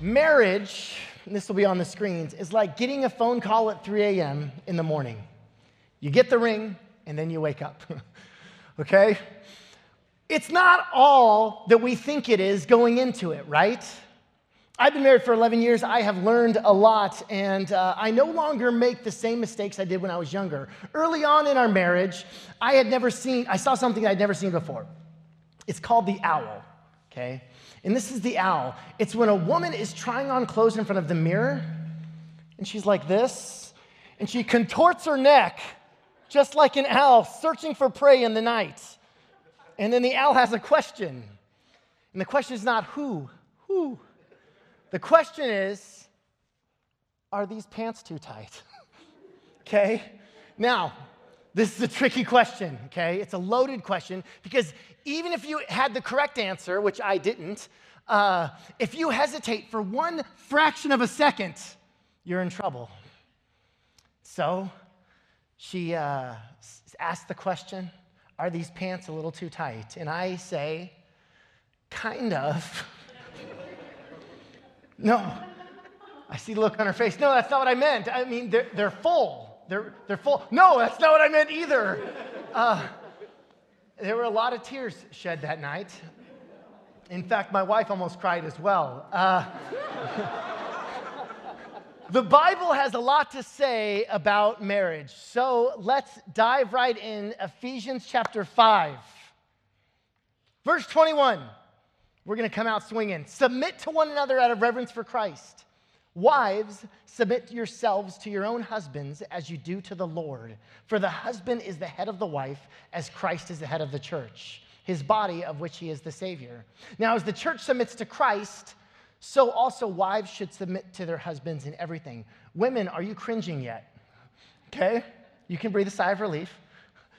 Marriage, this will be on the screens, is like getting a phone call at 3 a.m. in the morning. You get the ring, and then you wake up. okay? It's not all that we think it is going into it, right? I've been married for 11 years. I have learned a lot, and uh, I no longer make the same mistakes I did when I was younger. Early on in our marriage, I had never seen, I saw something I'd never seen before. It's called the owl, okay? And this is the owl. It's when a woman is trying on clothes in front of the mirror, and she's like this, and she contorts her neck just like an owl searching for prey in the night. And then the owl has a question. And the question is not who, who. The question is, are these pants too tight? okay? Now, this is a tricky question, okay? It's a loaded question because even if you had the correct answer, which I didn't, uh, if you hesitate for one fraction of a second, you're in trouble. So she uh, asked the question Are these pants a little too tight? And I say, Kind of. no. I see the look on her face. No, that's not what I meant. I mean, they're, they're full. They're, they're full. No, that's not what I meant either. Uh, there were a lot of tears shed that night. In fact, my wife almost cried as well. Uh, the Bible has a lot to say about marriage. So let's dive right in. Ephesians chapter 5, verse 21. We're going to come out swinging. Submit to one another out of reverence for Christ. Wives, submit yourselves to your own husbands as you do to the Lord. For the husband is the head of the wife, as Christ is the head of the church, his body, of which he is the Savior. Now, as the church submits to Christ, so also wives should submit to their husbands in everything. Women, are you cringing yet? Okay, you can breathe a sigh of relief.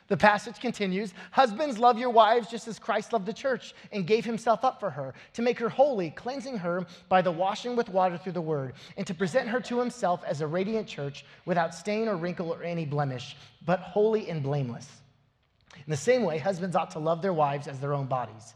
The passage continues Husbands, love your wives just as Christ loved the church and gave himself up for her, to make her holy, cleansing her by the washing with water through the word, and to present her to himself as a radiant church without stain or wrinkle or any blemish, but holy and blameless. In the same way, husbands ought to love their wives as their own bodies.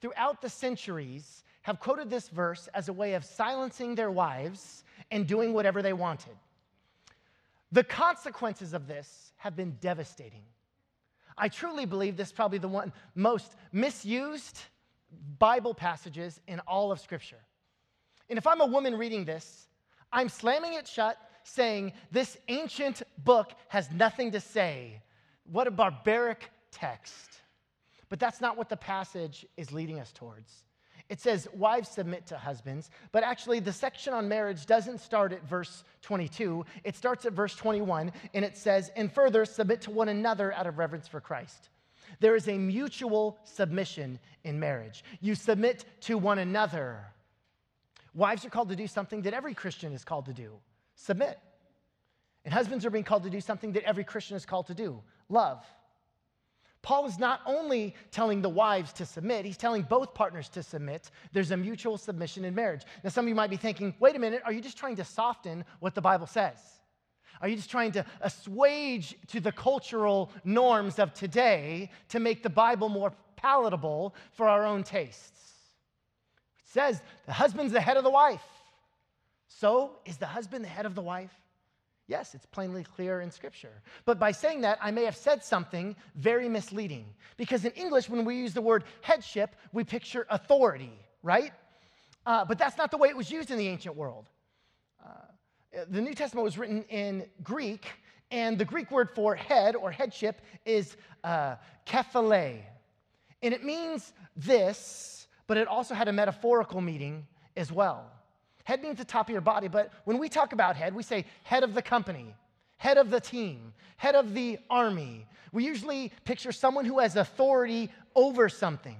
throughout the centuries, have quoted this verse as a way of silencing their wives and doing whatever they wanted. The consequences of this have been devastating. I truly believe this is probably the one most misused Bible passages in all of Scripture. And if I'm a woman reading this, I'm slamming it shut, saying, This ancient book has nothing to say. What a barbaric text. But that's not what the passage is leading us towards. It says, Wives submit to husbands, but actually, the section on marriage doesn't start at verse 22. It starts at verse 21, and it says, And further, submit to one another out of reverence for Christ. There is a mutual submission in marriage. You submit to one another. Wives are called to do something that every Christian is called to do submit. And husbands are being called to do something that every Christian is called to do love. Paul is not only telling the wives to submit, he's telling both partners to submit. There's a mutual submission in marriage. Now, some of you might be thinking, wait a minute, are you just trying to soften what the Bible says? Are you just trying to assuage to the cultural norms of today to make the Bible more palatable for our own tastes? It says the husband's the head of the wife. So, is the husband the head of the wife? Yes, it's plainly clear in Scripture. But by saying that, I may have said something very misleading. Because in English, when we use the word headship, we picture authority, right? Uh, but that's not the way it was used in the ancient world. Uh, the New Testament was written in Greek, and the Greek word for head or headship is uh, kephale. And it means this, but it also had a metaphorical meaning as well. Head means the top of your body, but when we talk about head, we say head of the company, head of the team, head of the army. We usually picture someone who has authority over something.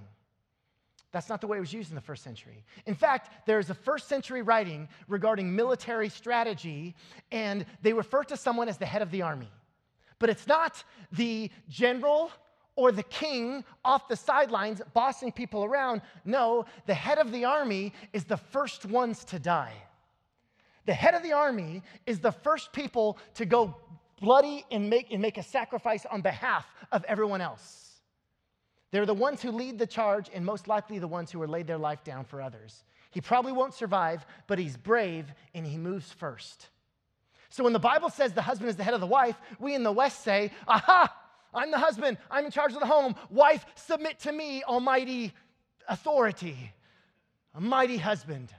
That's not the way it was used in the first century. In fact, there is a first century writing regarding military strategy, and they refer to someone as the head of the army. But it's not the general or the king off the sidelines bossing people around. No, the head of the army is the first ones to die. The head of the army is the first people to go bloody and make, and make a sacrifice on behalf of everyone else. They're the ones who lead the charge and most likely the ones who are laid their life down for others. He probably won't survive, but he's brave and he moves first. So when the Bible says the husband is the head of the wife, we in the West say, aha, I'm the husband, I'm in charge of the home. Wife, submit to me, almighty authority, a mighty husband.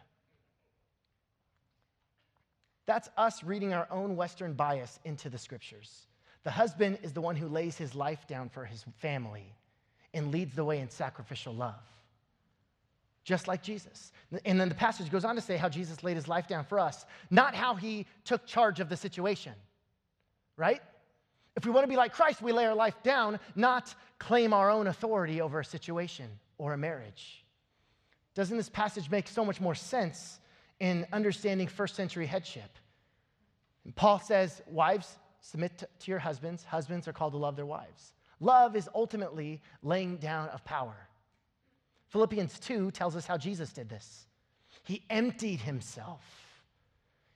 That's us reading our own Western bias into the scriptures. The husband is the one who lays his life down for his family and leads the way in sacrificial love, just like Jesus. And then the passage goes on to say how Jesus laid his life down for us, not how he took charge of the situation, right? If we want to be like Christ, we lay our life down, not claim our own authority over a situation or a marriage. Doesn't this passage make so much more sense in understanding first century headship? And Paul says, Wives, submit to, your husbands. Husbands are called to love their wives. Love is ultimately laying down of power. Philippians 2 tells us how Jesus did this. He emptied himself,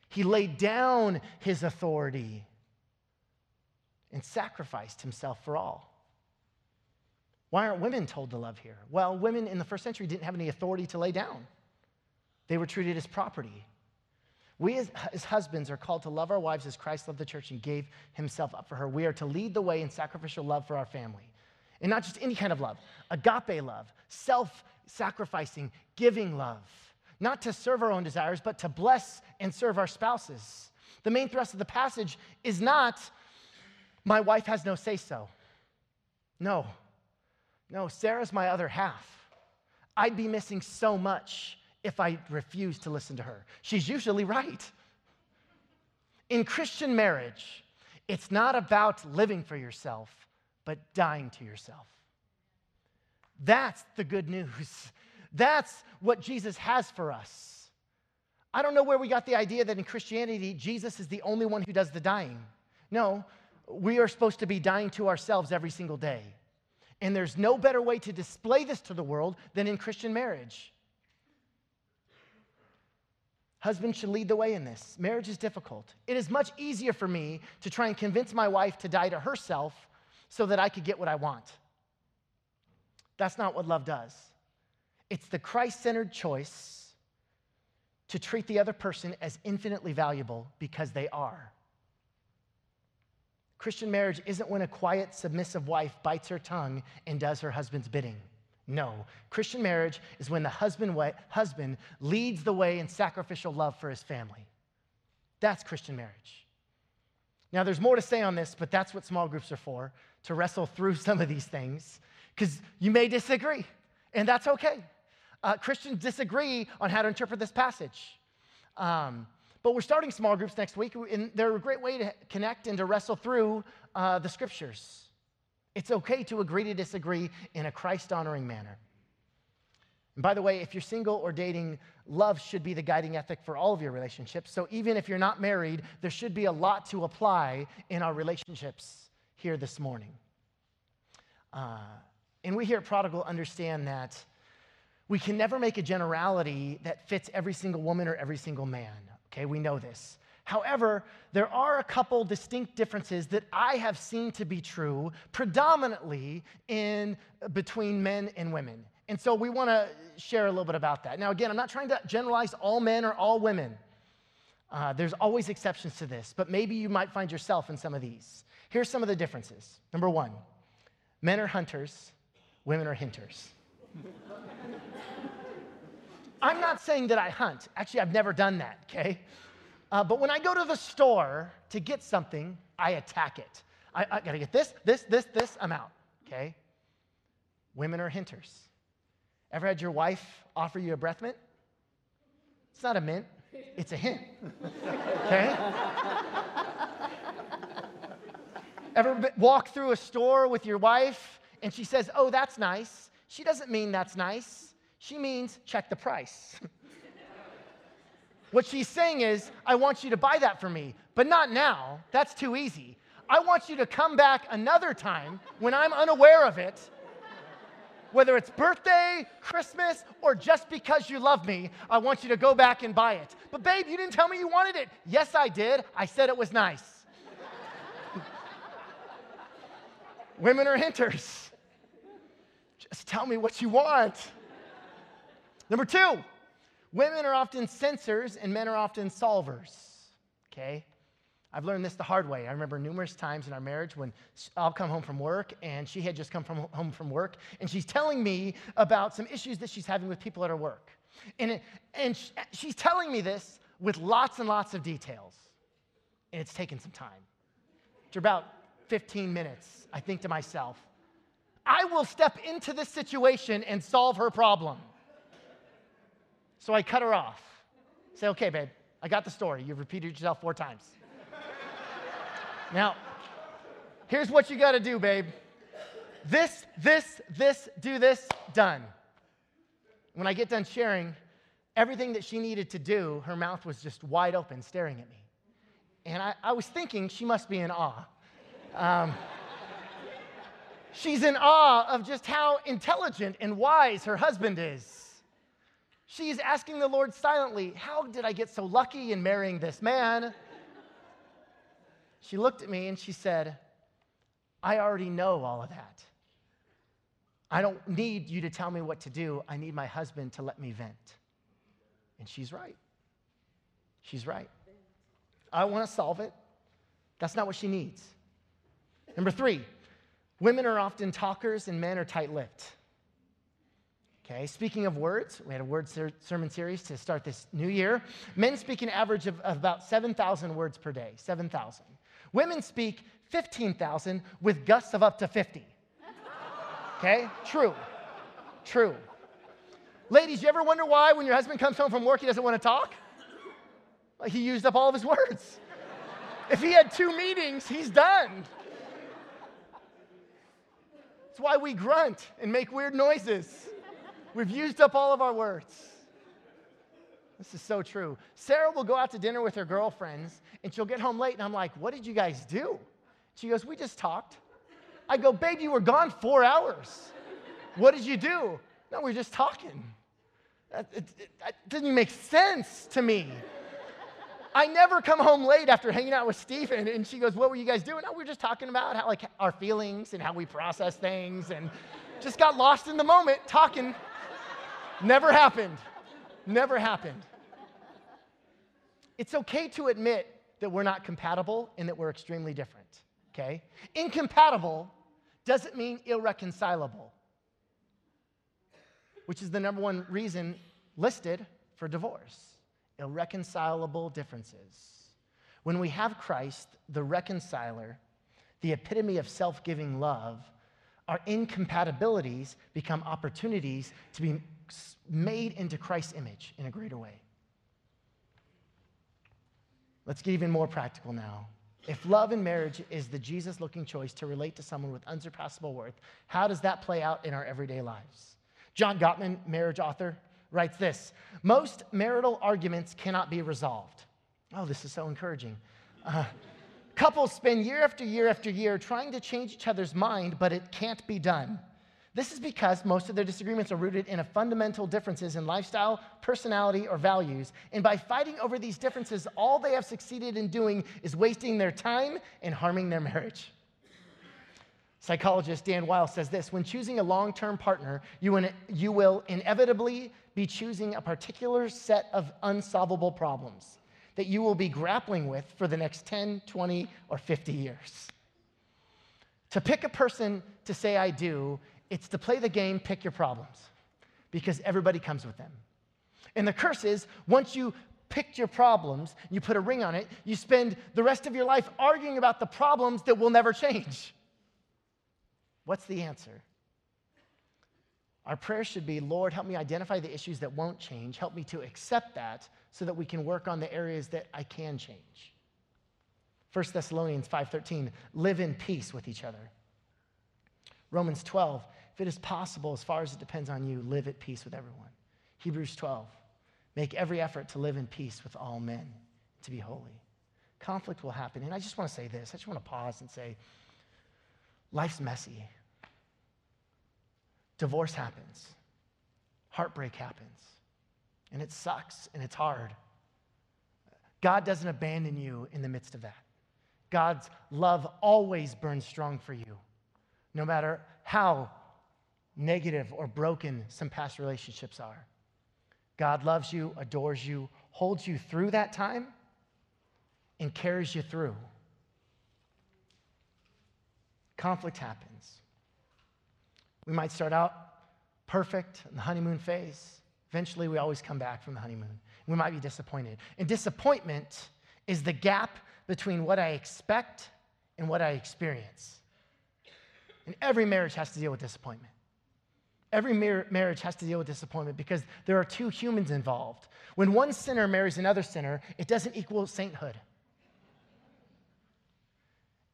he laid down his authority and sacrificed himself for all. Why aren't women told to love here? Well, women in the first century didn't have any authority to lay down, they were treated as property. We, as, as, husbands, are called to love our wives as Christ loved the church and gave himself up for her. We are to lead the way in sacrificial love for our family. And not just any kind of love, agape love, self sacrificing, giving love. Not to serve our own desires, but to bless and serve our spouses. The main thrust of the passage is not, my wife has no say so. No, no, Sarah's my other half. I'd be missing so much if I refused to listen to her. She's usually right. In Christian marriage, it's not about living for yourself, but dying to yourself. That's the good news. That's what Jesus has for us. I don't know where we got the idea that in Christianity, Jesus is the only one who does the dying. No, we are supposed to be dying to ourselves every single day. And there's no better way to display this to the world than in Christian marriage. Husbands should lead the way in this. Marriage is difficult. It is much easier for me to try and convince my wife to die to herself so that I could get what I want. That's not what love does. It's the Christ centered choice to treat the other person as infinitely valuable because they are. Christian marriage isn't when a quiet, submissive wife bites her tongue and does her husband's bidding. No. Christian marriage is when the husband, way, husband leads the way in sacrificial love for his family. That's Christian marriage. Now, there's more to say on this, but that's what small groups are for to wrestle through some of these things, because you may disagree, and that's okay. Uh, Christians disagree on how to interpret this passage. Um, but we're starting small groups next week, and they're a great way to connect and to wrestle through uh, the scriptures. It's okay to agree to disagree in a Christ honoring manner. And by the way, if you're single or dating, love should be the guiding ethic for all of your relationships. So even if you're not married, there should be a lot to apply in our relationships here this morning. Uh, and we here at Prodigal understand that we can never make a generality that fits every single woman or every single man. Okay, we know this. However, there are a couple distinct differences that I have seen to be true predominantly in between men and women. And so we want to share a little bit about that. Now, again, I'm not trying to generalize all men or all women. Uh, there's always exceptions to this, but maybe you might find yourself in some of these. Here's some of the differences. Number one, men are hunters, women are hinters. I'm not saying that I hunt. Actually, I've never done that, okay? Uh, but when I go to the store to get something, I attack it. I, I got to get this, this, this, this, I'm out, okay? Women are hinters. Ever had your wife offer you a breath mint? It's not a mint, it's a hint, okay? Ever walk through a store with your wife and she says, Oh, that's nice? She doesn't mean that's nice. She means check the price. what she's saying is, I want you to buy that for me, but not now. That's too easy. I want you to come back another time when I'm unaware of it whether it's birthday, Christmas, or just because you love me, I want you to go back and buy it. But babe, you didn't tell me you wanted it. Yes, I did. I said it was nice. Women are hinters. Just tell me what you want. Number two, women are often sensors and men are often solvers. Okay? I've learned this the hard way. I remember numerous times in our marriage when I'll come home from work and she had just come from home from work and she's telling me about some issues that she's having with people at her work. And, it, and she's telling me this with lots and lots of details. And it's taken some time. After about 15 minutes, I think to myself, I will step into this situation and solve her problem. So I cut her off. Say, okay, babe, I got the story. You've repeated yourself four times. Now, here's what you got to do, babe. This, this, this, do this, done. When I get done sharing everything that she needed to do, her mouth was just wide open, staring at me. And I, I was thinking she must be in awe. Um, she's in awe of just how intelligent and wise her husband is. She's asking the Lord silently, How did I get so lucky in marrying this man? She looked at me and she said, I already know all of that. I don't need you to tell me what to do. I need my husband to let me vent. And she's right. She's right. I want to solve it. That's not what she needs. Number three, women are often talkers and men are tight lipped. Okay, speaking of words, we had a word ser- sermon series to start this new year. Men speak an average of, of about 7,000 words per day, 7,000. Women speak 15,000 with gusts of up to 50. Okay? True. True. Ladies, you ever wonder why when your husband comes home from work he doesn't want to talk? Like he used up all of his words. If he had two meetings, he's done. That's why we grunt and make weird noises. We've used up all of our words. This is so true. Sarah will go out to dinner with her girlfriends and she'll get home late, and I'm like, What did you guys do? She goes, We just talked. I go, Babe, you were gone four hours. What did you do? No, we are just talking. That, it, it, that doesn't make sense to me. I never come home late after hanging out with Stephen, and she goes, "What were you guys doing?" No, we were just talking about how like our feelings and how we process things, and just got lost in the moment talking. Never happened. Never happened. It's okay to admit that we're not compatible and that we're extremely different, okay? Incompatible doesn't mean irreconcilable, which is the number one reason listed for divorce irreconcilable differences. When we have Christ, the reconciler, the epitome of self giving love, our incompatibilities become opportunities to be made into Christ's image in a greater way. Let's get even more practical now. If love and marriage is the Jesus looking choice to relate to someone with unsurpassable worth, how does that play out in our everyday lives? John Gottman, marriage author, writes this Most marital arguments cannot be resolved. Oh, this is so encouraging. Uh, couples spend year after year after year trying to change each other's mind, but it can't be done. This is because most of their disagreements are rooted in fundamental differences in lifestyle, personality, or values. And by fighting over these differences, all they have succeeded in doing is wasting their time and harming their marriage. Psychologist Dan Wile says this when choosing a long term partner, you, you will inevitably be choosing a particular set of unsolvable problems that you will be grappling with for the next 10, 20, or 50 years. To pick a person to say I do it's to play the game, pick your problems, because everybody comes with them. And the curse is once you picked your problems, you put a ring on it, you spend the rest of your life arguing about the problems that will never change. What's the answer? Our prayer should be Lord, help me identify the issues that won't change. Help me to accept that so that we can work on the areas that I can change. 1 Thessalonians 5:13 live in peace with each other. Romans 12 if it is possible, as far as it depends on you, live at peace with everyone. Hebrews 12, make every effort to live in peace with all men, to be holy. Conflict will happen. And I just want to say this I just want to pause and say, life's messy. Divorce happens, heartbreak happens, and it sucks and it's hard. God doesn't abandon you in the midst of that. God's love always burns strong for you, no matter how negative or broken some past relationships are. God loves you, adores you, holds you through that time, and carries you through. Conflict happens. We might start out perfect in the honeymoon phase. Eventually, we always come back from the honeymoon. We might be disappointed. And disappointment is the gap between what I expect and what I experience. And every marriage has to deal with disappointment. Every mar- marriage has to deal with disappointment because there are two humans involved. When one sinner marries another sinner, it doesn't equal sainthood.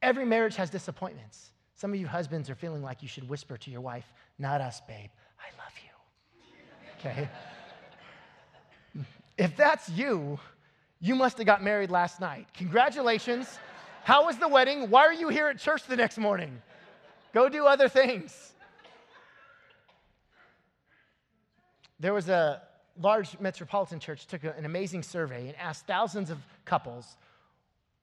Every marriage has disappointments. Some of you husbands are feeling like you should whisper to your wife, Not us, babe. I love you. Okay? if that's you, you must have got married last night. Congratulations. How was the wedding? Why are you here at church the next morning? Go do other things. There was a large metropolitan church took an amazing survey and asked thousands of couples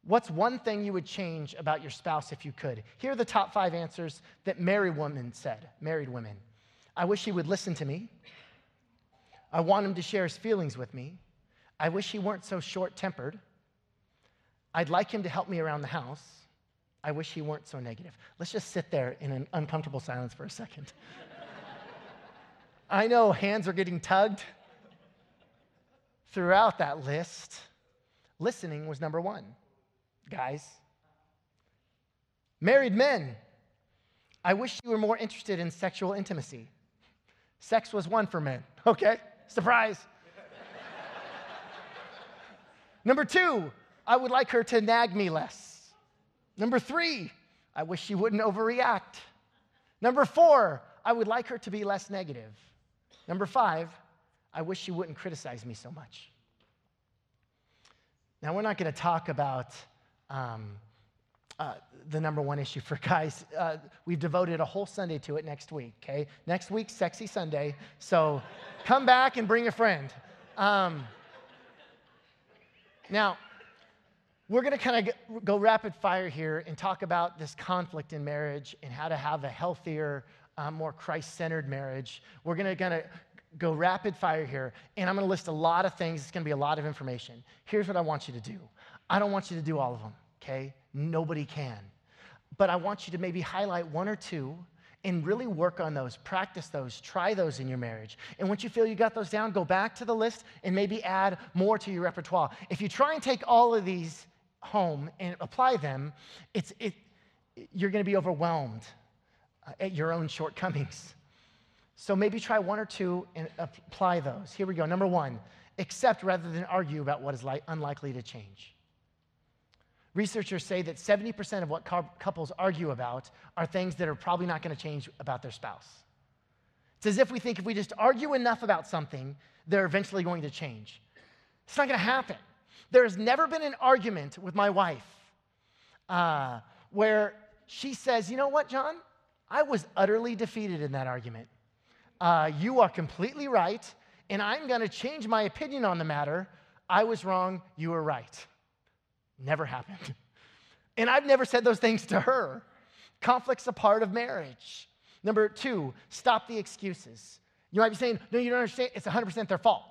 What's one thing you would change about your spouse if you could? Here are the top five answers that married women said, married women. I wish he would listen to me. I want him to share his feelings with me. I wish he weren't so short tempered. I'd like him to help me around the house. I wish he weren't so negative. Let's just sit there in an uncomfortable silence for a second. I know hands are getting tugged throughout that list. Listening was number one guys. Married men, I wish you were more interested in sexual intimacy. Sex was one for men, okay? Surprise. Number two, I would like her to nag me less. Number three, I wish she wouldn't overreact. Number four, I would like her to be less negative. Number five, I wish you wouldn't criticize me so much. Now, we're not going to talk about um, uh, the number one issue for guys. Uh, we've devoted a whole Sunday to it next week, okay? Next week, Sexy Sunday. So come back and bring a friend. Um, now, we're going to kind of go rapid fire here and talk about this conflict in marriage and how to have a healthier, uh, more Christ centered marriage. We're going to kind of go rapid fire here, and I'm going to list a lot of things. It's going to be a lot of information. Here's what I want you to do I don't want you to do all of them, okay? Nobody can. But I want you to maybe highlight one or two and really work on those, practice those, try those in your marriage. And once you feel you got those down, go back to the list and maybe add more to your repertoire. If you try and take all of these home and apply them, it's, it, you're going to be overwhelmed at your own shortcomings. So maybe try one or two and apply those. Here we go. Number one, accept rather than argue about what is li- unlikely to change. Researchers say that 70% of what couples argue about are things that are probably not going to change about their spouse. It's as if we think if we just argue enough about something, they're eventually going to change. It's not going to happen. There has never been an argument with my wife uh, where she says, You know what, John? I was utterly defeated in that argument. Uh, you are completely right, and I'm going to change my opinion on the matter. I was wrong, you were right. Never happened. And I've never said those things to her. Conflict's a part of marriage. Number two, stop the excuses. You might be saying, no, you don't understand. It's 100% their fault.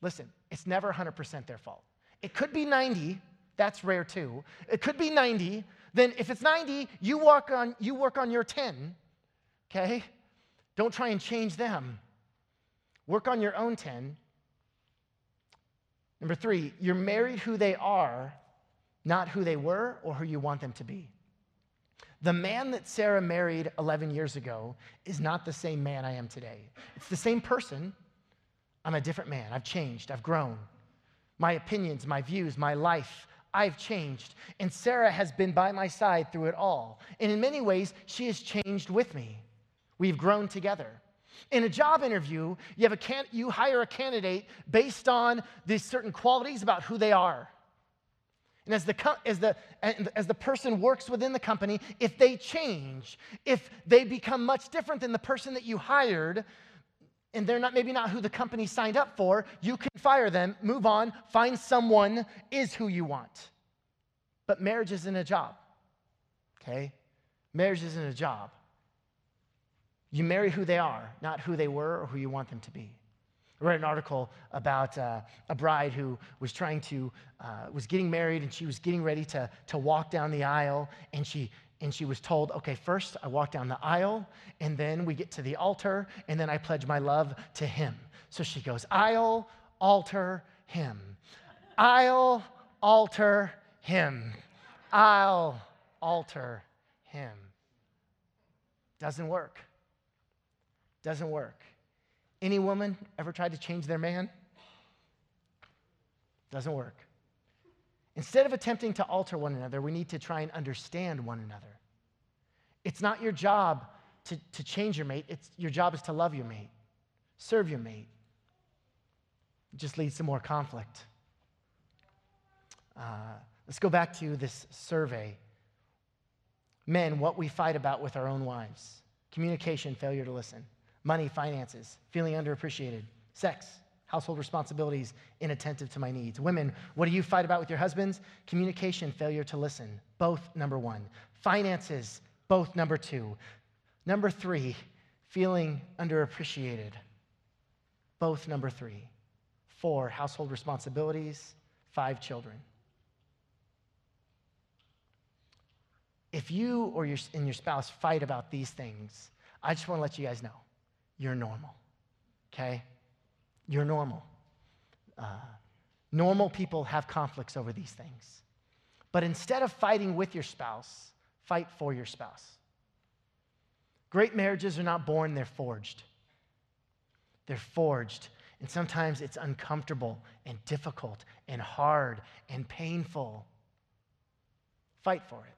Listen, it's never 100% their fault. It could be 90. That's rare too. It could be 90. Then if it's 90, you work on, you work on your 10, okay? Don't try and change them. Work on your own 10. Number three, you're married who they are not who they were or who you want them to be. The man that Sarah married 11 years ago is not the same man I am today. It's the same person. I'm a different man. I've changed. I've grown. My opinions, my views, my life, I've changed. And Sarah has been by my side through it all. And in many ways, she has changed with me. We've grown together. In a job interview, you, have a can- you hire a candidate based on these certain qualities about who they are. And as the, co- as, the, as the person works within the company, if they change, if they become much different than the person that you hired, and they're not maybe not who the company signed up for, you can fire them, move on, find someone is who you want. But marriage isn't a job. Okay? Marriage isn't a job. You marry who they are, not who they were or who you want them to be. I read an article about uh, a bride who was trying to, uh, was getting married and she was getting ready to, to walk down the aisle and she, and she was told, okay, first I walk down the aisle and then we get to the altar and then I pledge my love to him. So she goes, aisle, altar, him. Aisle, altar, him. Aisle, altar, him. Doesn't work. Doesn't work. Any woman ever tried to change their man? Doesn't work. Instead of attempting to alter one another, we need to try and understand one another. It's not your job to, to change your mate, it's, your job is to love your mate, serve your mate. It just leads to more conflict. Uh, let's go back to this survey. Men, what we fight about with our own wives communication, failure to listen money, finances, feeling underappreciated, sex, household responsibilities, inattentive to my needs. Women, what do you fight about with your husbands? Communication, failure to listen, both number one. Finances, both number two. Number three, feeling underappreciated, both number three. Four, household responsibilities, five children. If you or your, and your spouse fight about these things, I just want to let you guys know you're normal. Okay? You're normal. Uh, normal people have conflicts over these things. But instead of fighting with your spouse, fight for your spouse. Great marriages are not born, they're forged. They're forged. And sometimes it's uncomfortable and difficult and hard and painful. Fight for it.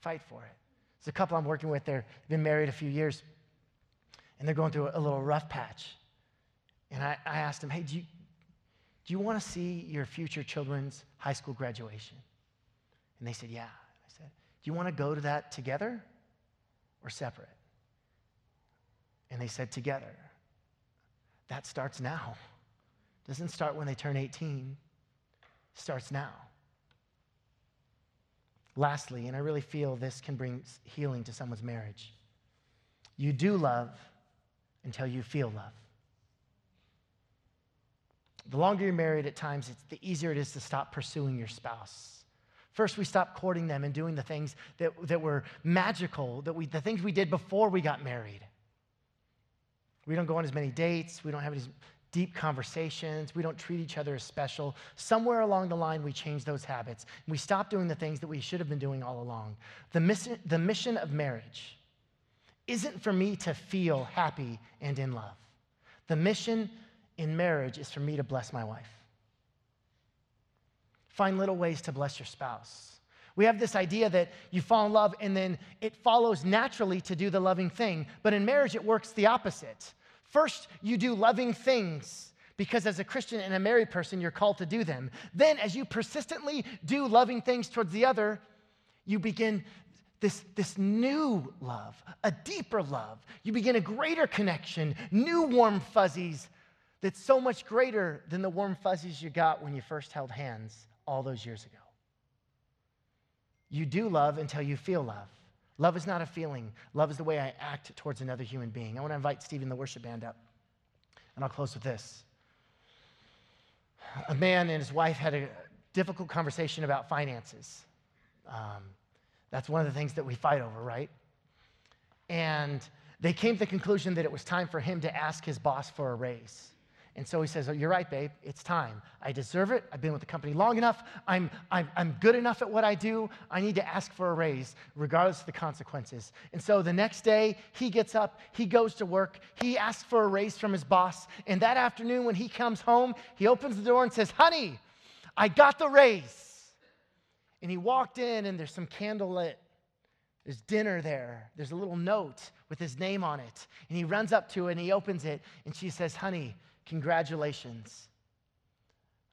Fight for it. There's a couple I'm working with, they've been married a few years and they're going through a little rough patch. And I, I asked him, hey, do you, do you want to see your future children's high school graduation? And they said, yeah. I said, do you want to go to that together or separate? And they said, together. That starts now. Doesn't start when they turn 18. It starts now. Lastly, and I really feel this can bring healing to someone's marriage. You do love until you feel love. The longer you're married, at times, it's the easier it is to stop pursuing your spouse. First, we stop courting them and doing the things that, that were magical, that we, the things we did before we got married. We don't go on as many dates. We don't have as deep conversations. We don't treat each other as special. Somewhere along the line, we change those habits. We stop doing the things that we should have been doing all along. The mission, the mission of marriage isn't for me to feel happy and in love. The mission in marriage is for me to bless my wife. Find little ways to bless your spouse. We have this idea that you fall in love and then it follows naturally to do the loving thing. But in marriage, it works the opposite. First, you do loving things because as a Christian and a married person, you're called to do them. Then, as you persistently do loving things towards the other, you begin this, this new love, a deeper love. You begin a greater connection, new warm fuzzies that's so much greater than the warm fuzzies you got when you first held hands all those years ago. You do love until you feel love. Love is not a feeling, love is the way I act towards another human being. I want to invite Stephen, the worship band, up, and I'll close with this. A man and his wife had a difficult conversation about finances. Um, that's one of the things that we fight over, right? And they came to the conclusion that it was time for him to ask his boss for a raise. And so he says, oh, You're right, babe. It's time. I deserve it. I've been with the company long enough. I'm, I'm, I'm good enough at what I do. I need to ask for a raise, regardless of the consequences. And so the next day, he gets up, he goes to work, he asks for a raise from his boss. And that afternoon, when he comes home, he opens the door and says, Honey, I got the raise. And he walked in, and there's some candlelit, There's dinner there. There's a little note with his name on it. And he runs up to it and he opens it. And she says, Honey, congratulations.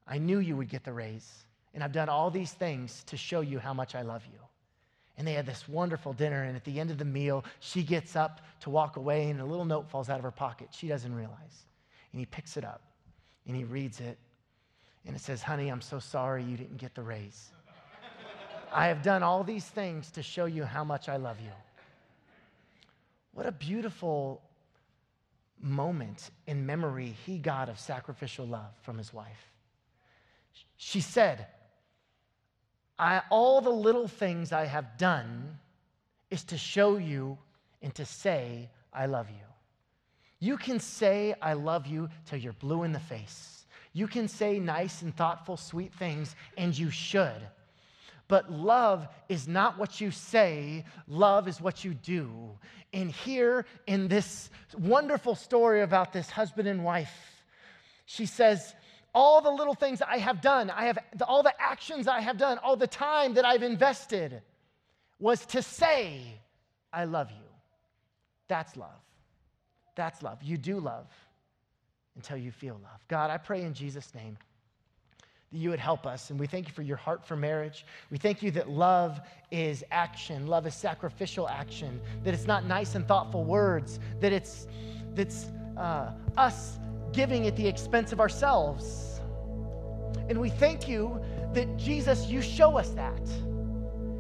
I knew you would get the raise. And I've done all these things to show you how much I love you. And they had this wonderful dinner. And at the end of the meal, she gets up to walk away, and a little note falls out of her pocket. She doesn't realize. And he picks it up and he reads it. And it says, Honey, I'm so sorry you didn't get the raise. I have done all these things to show you how much I love you. What a beautiful moment in memory he got of sacrificial love from his wife. She said, All the little things I have done is to show you and to say, I love you. You can say, I love you till you're blue in the face. You can say nice and thoughtful, sweet things, and you should. But love is not what you say, love is what you do. And here in this wonderful story about this husband and wife, she says, All the little things I have done, I have all the actions I have done, all the time that I've invested was to say, I love you. That's love. That's love. You do love until you feel love. God, I pray in Jesus' name that you would help us. And we thank you for your heart for marriage. We thank you that love is action, love is sacrificial action, that it's not nice and thoughtful words, that it's, that's uh, us giving at the expense of ourselves. And we thank you that Jesus, you show us that.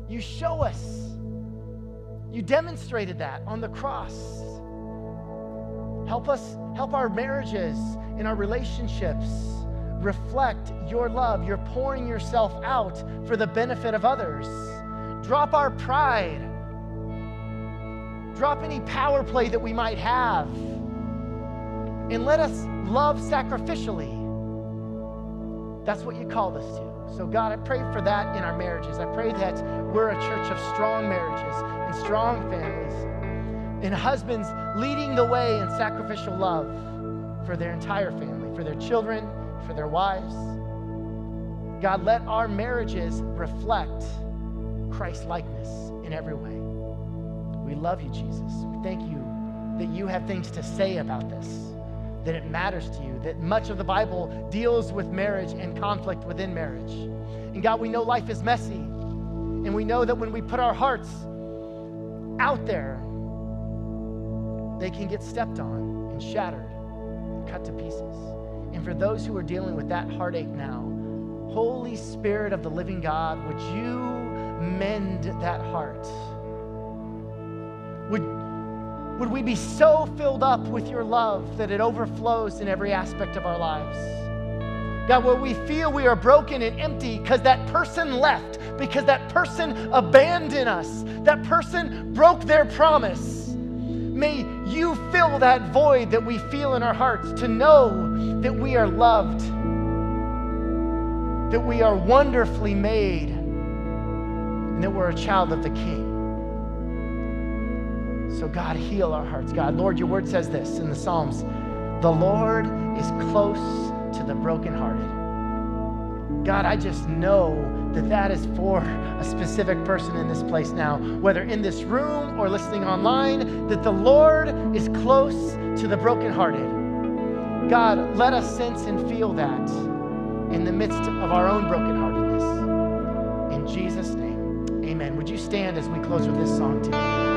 You show us. You demonstrated that on the cross. Help us, help our marriages and our relationships reflect your love. You're pouring yourself out for the benefit of others. Drop our pride. Drop any power play that we might have. And let us love sacrificially. That's what you called us to. So, God, I pray for that in our marriages. I pray that we're a church of strong marriages and strong families, and husbands leading the way in sacrificial love for their entire family, for their children, for their wives. God, let our marriages reflect Christ likeness in every way. We love you, Jesus. We thank you that you have things to say about this, that it matters to you, that much of the Bible deals with marriage and conflict within marriage. And God, we know life is messy, and we know that when we put our hearts out there, they can get stepped on and shattered and cut to pieces. And for those who are dealing with that heartache now, Holy Spirit of the living God, would you mend that heart? Would, would we be so filled up with your love that it overflows in every aspect of our lives? God, where we feel we are broken and empty because that person left, because that person abandoned us, that person broke their promise. May you fill that void that we feel in our hearts to know that we are loved, that we are wonderfully made, and that we're a child of the King. So, God, heal our hearts. God, Lord, your word says this in the Psalms the Lord is close to the brokenhearted. God, I just know that that is for a specific person in this place now, whether in this room or listening online, that the Lord is close to the brokenhearted. God, let us sense and feel that in the midst of our own brokenheartedness. In Jesus' name, amen. Would you stand as we close with this song today?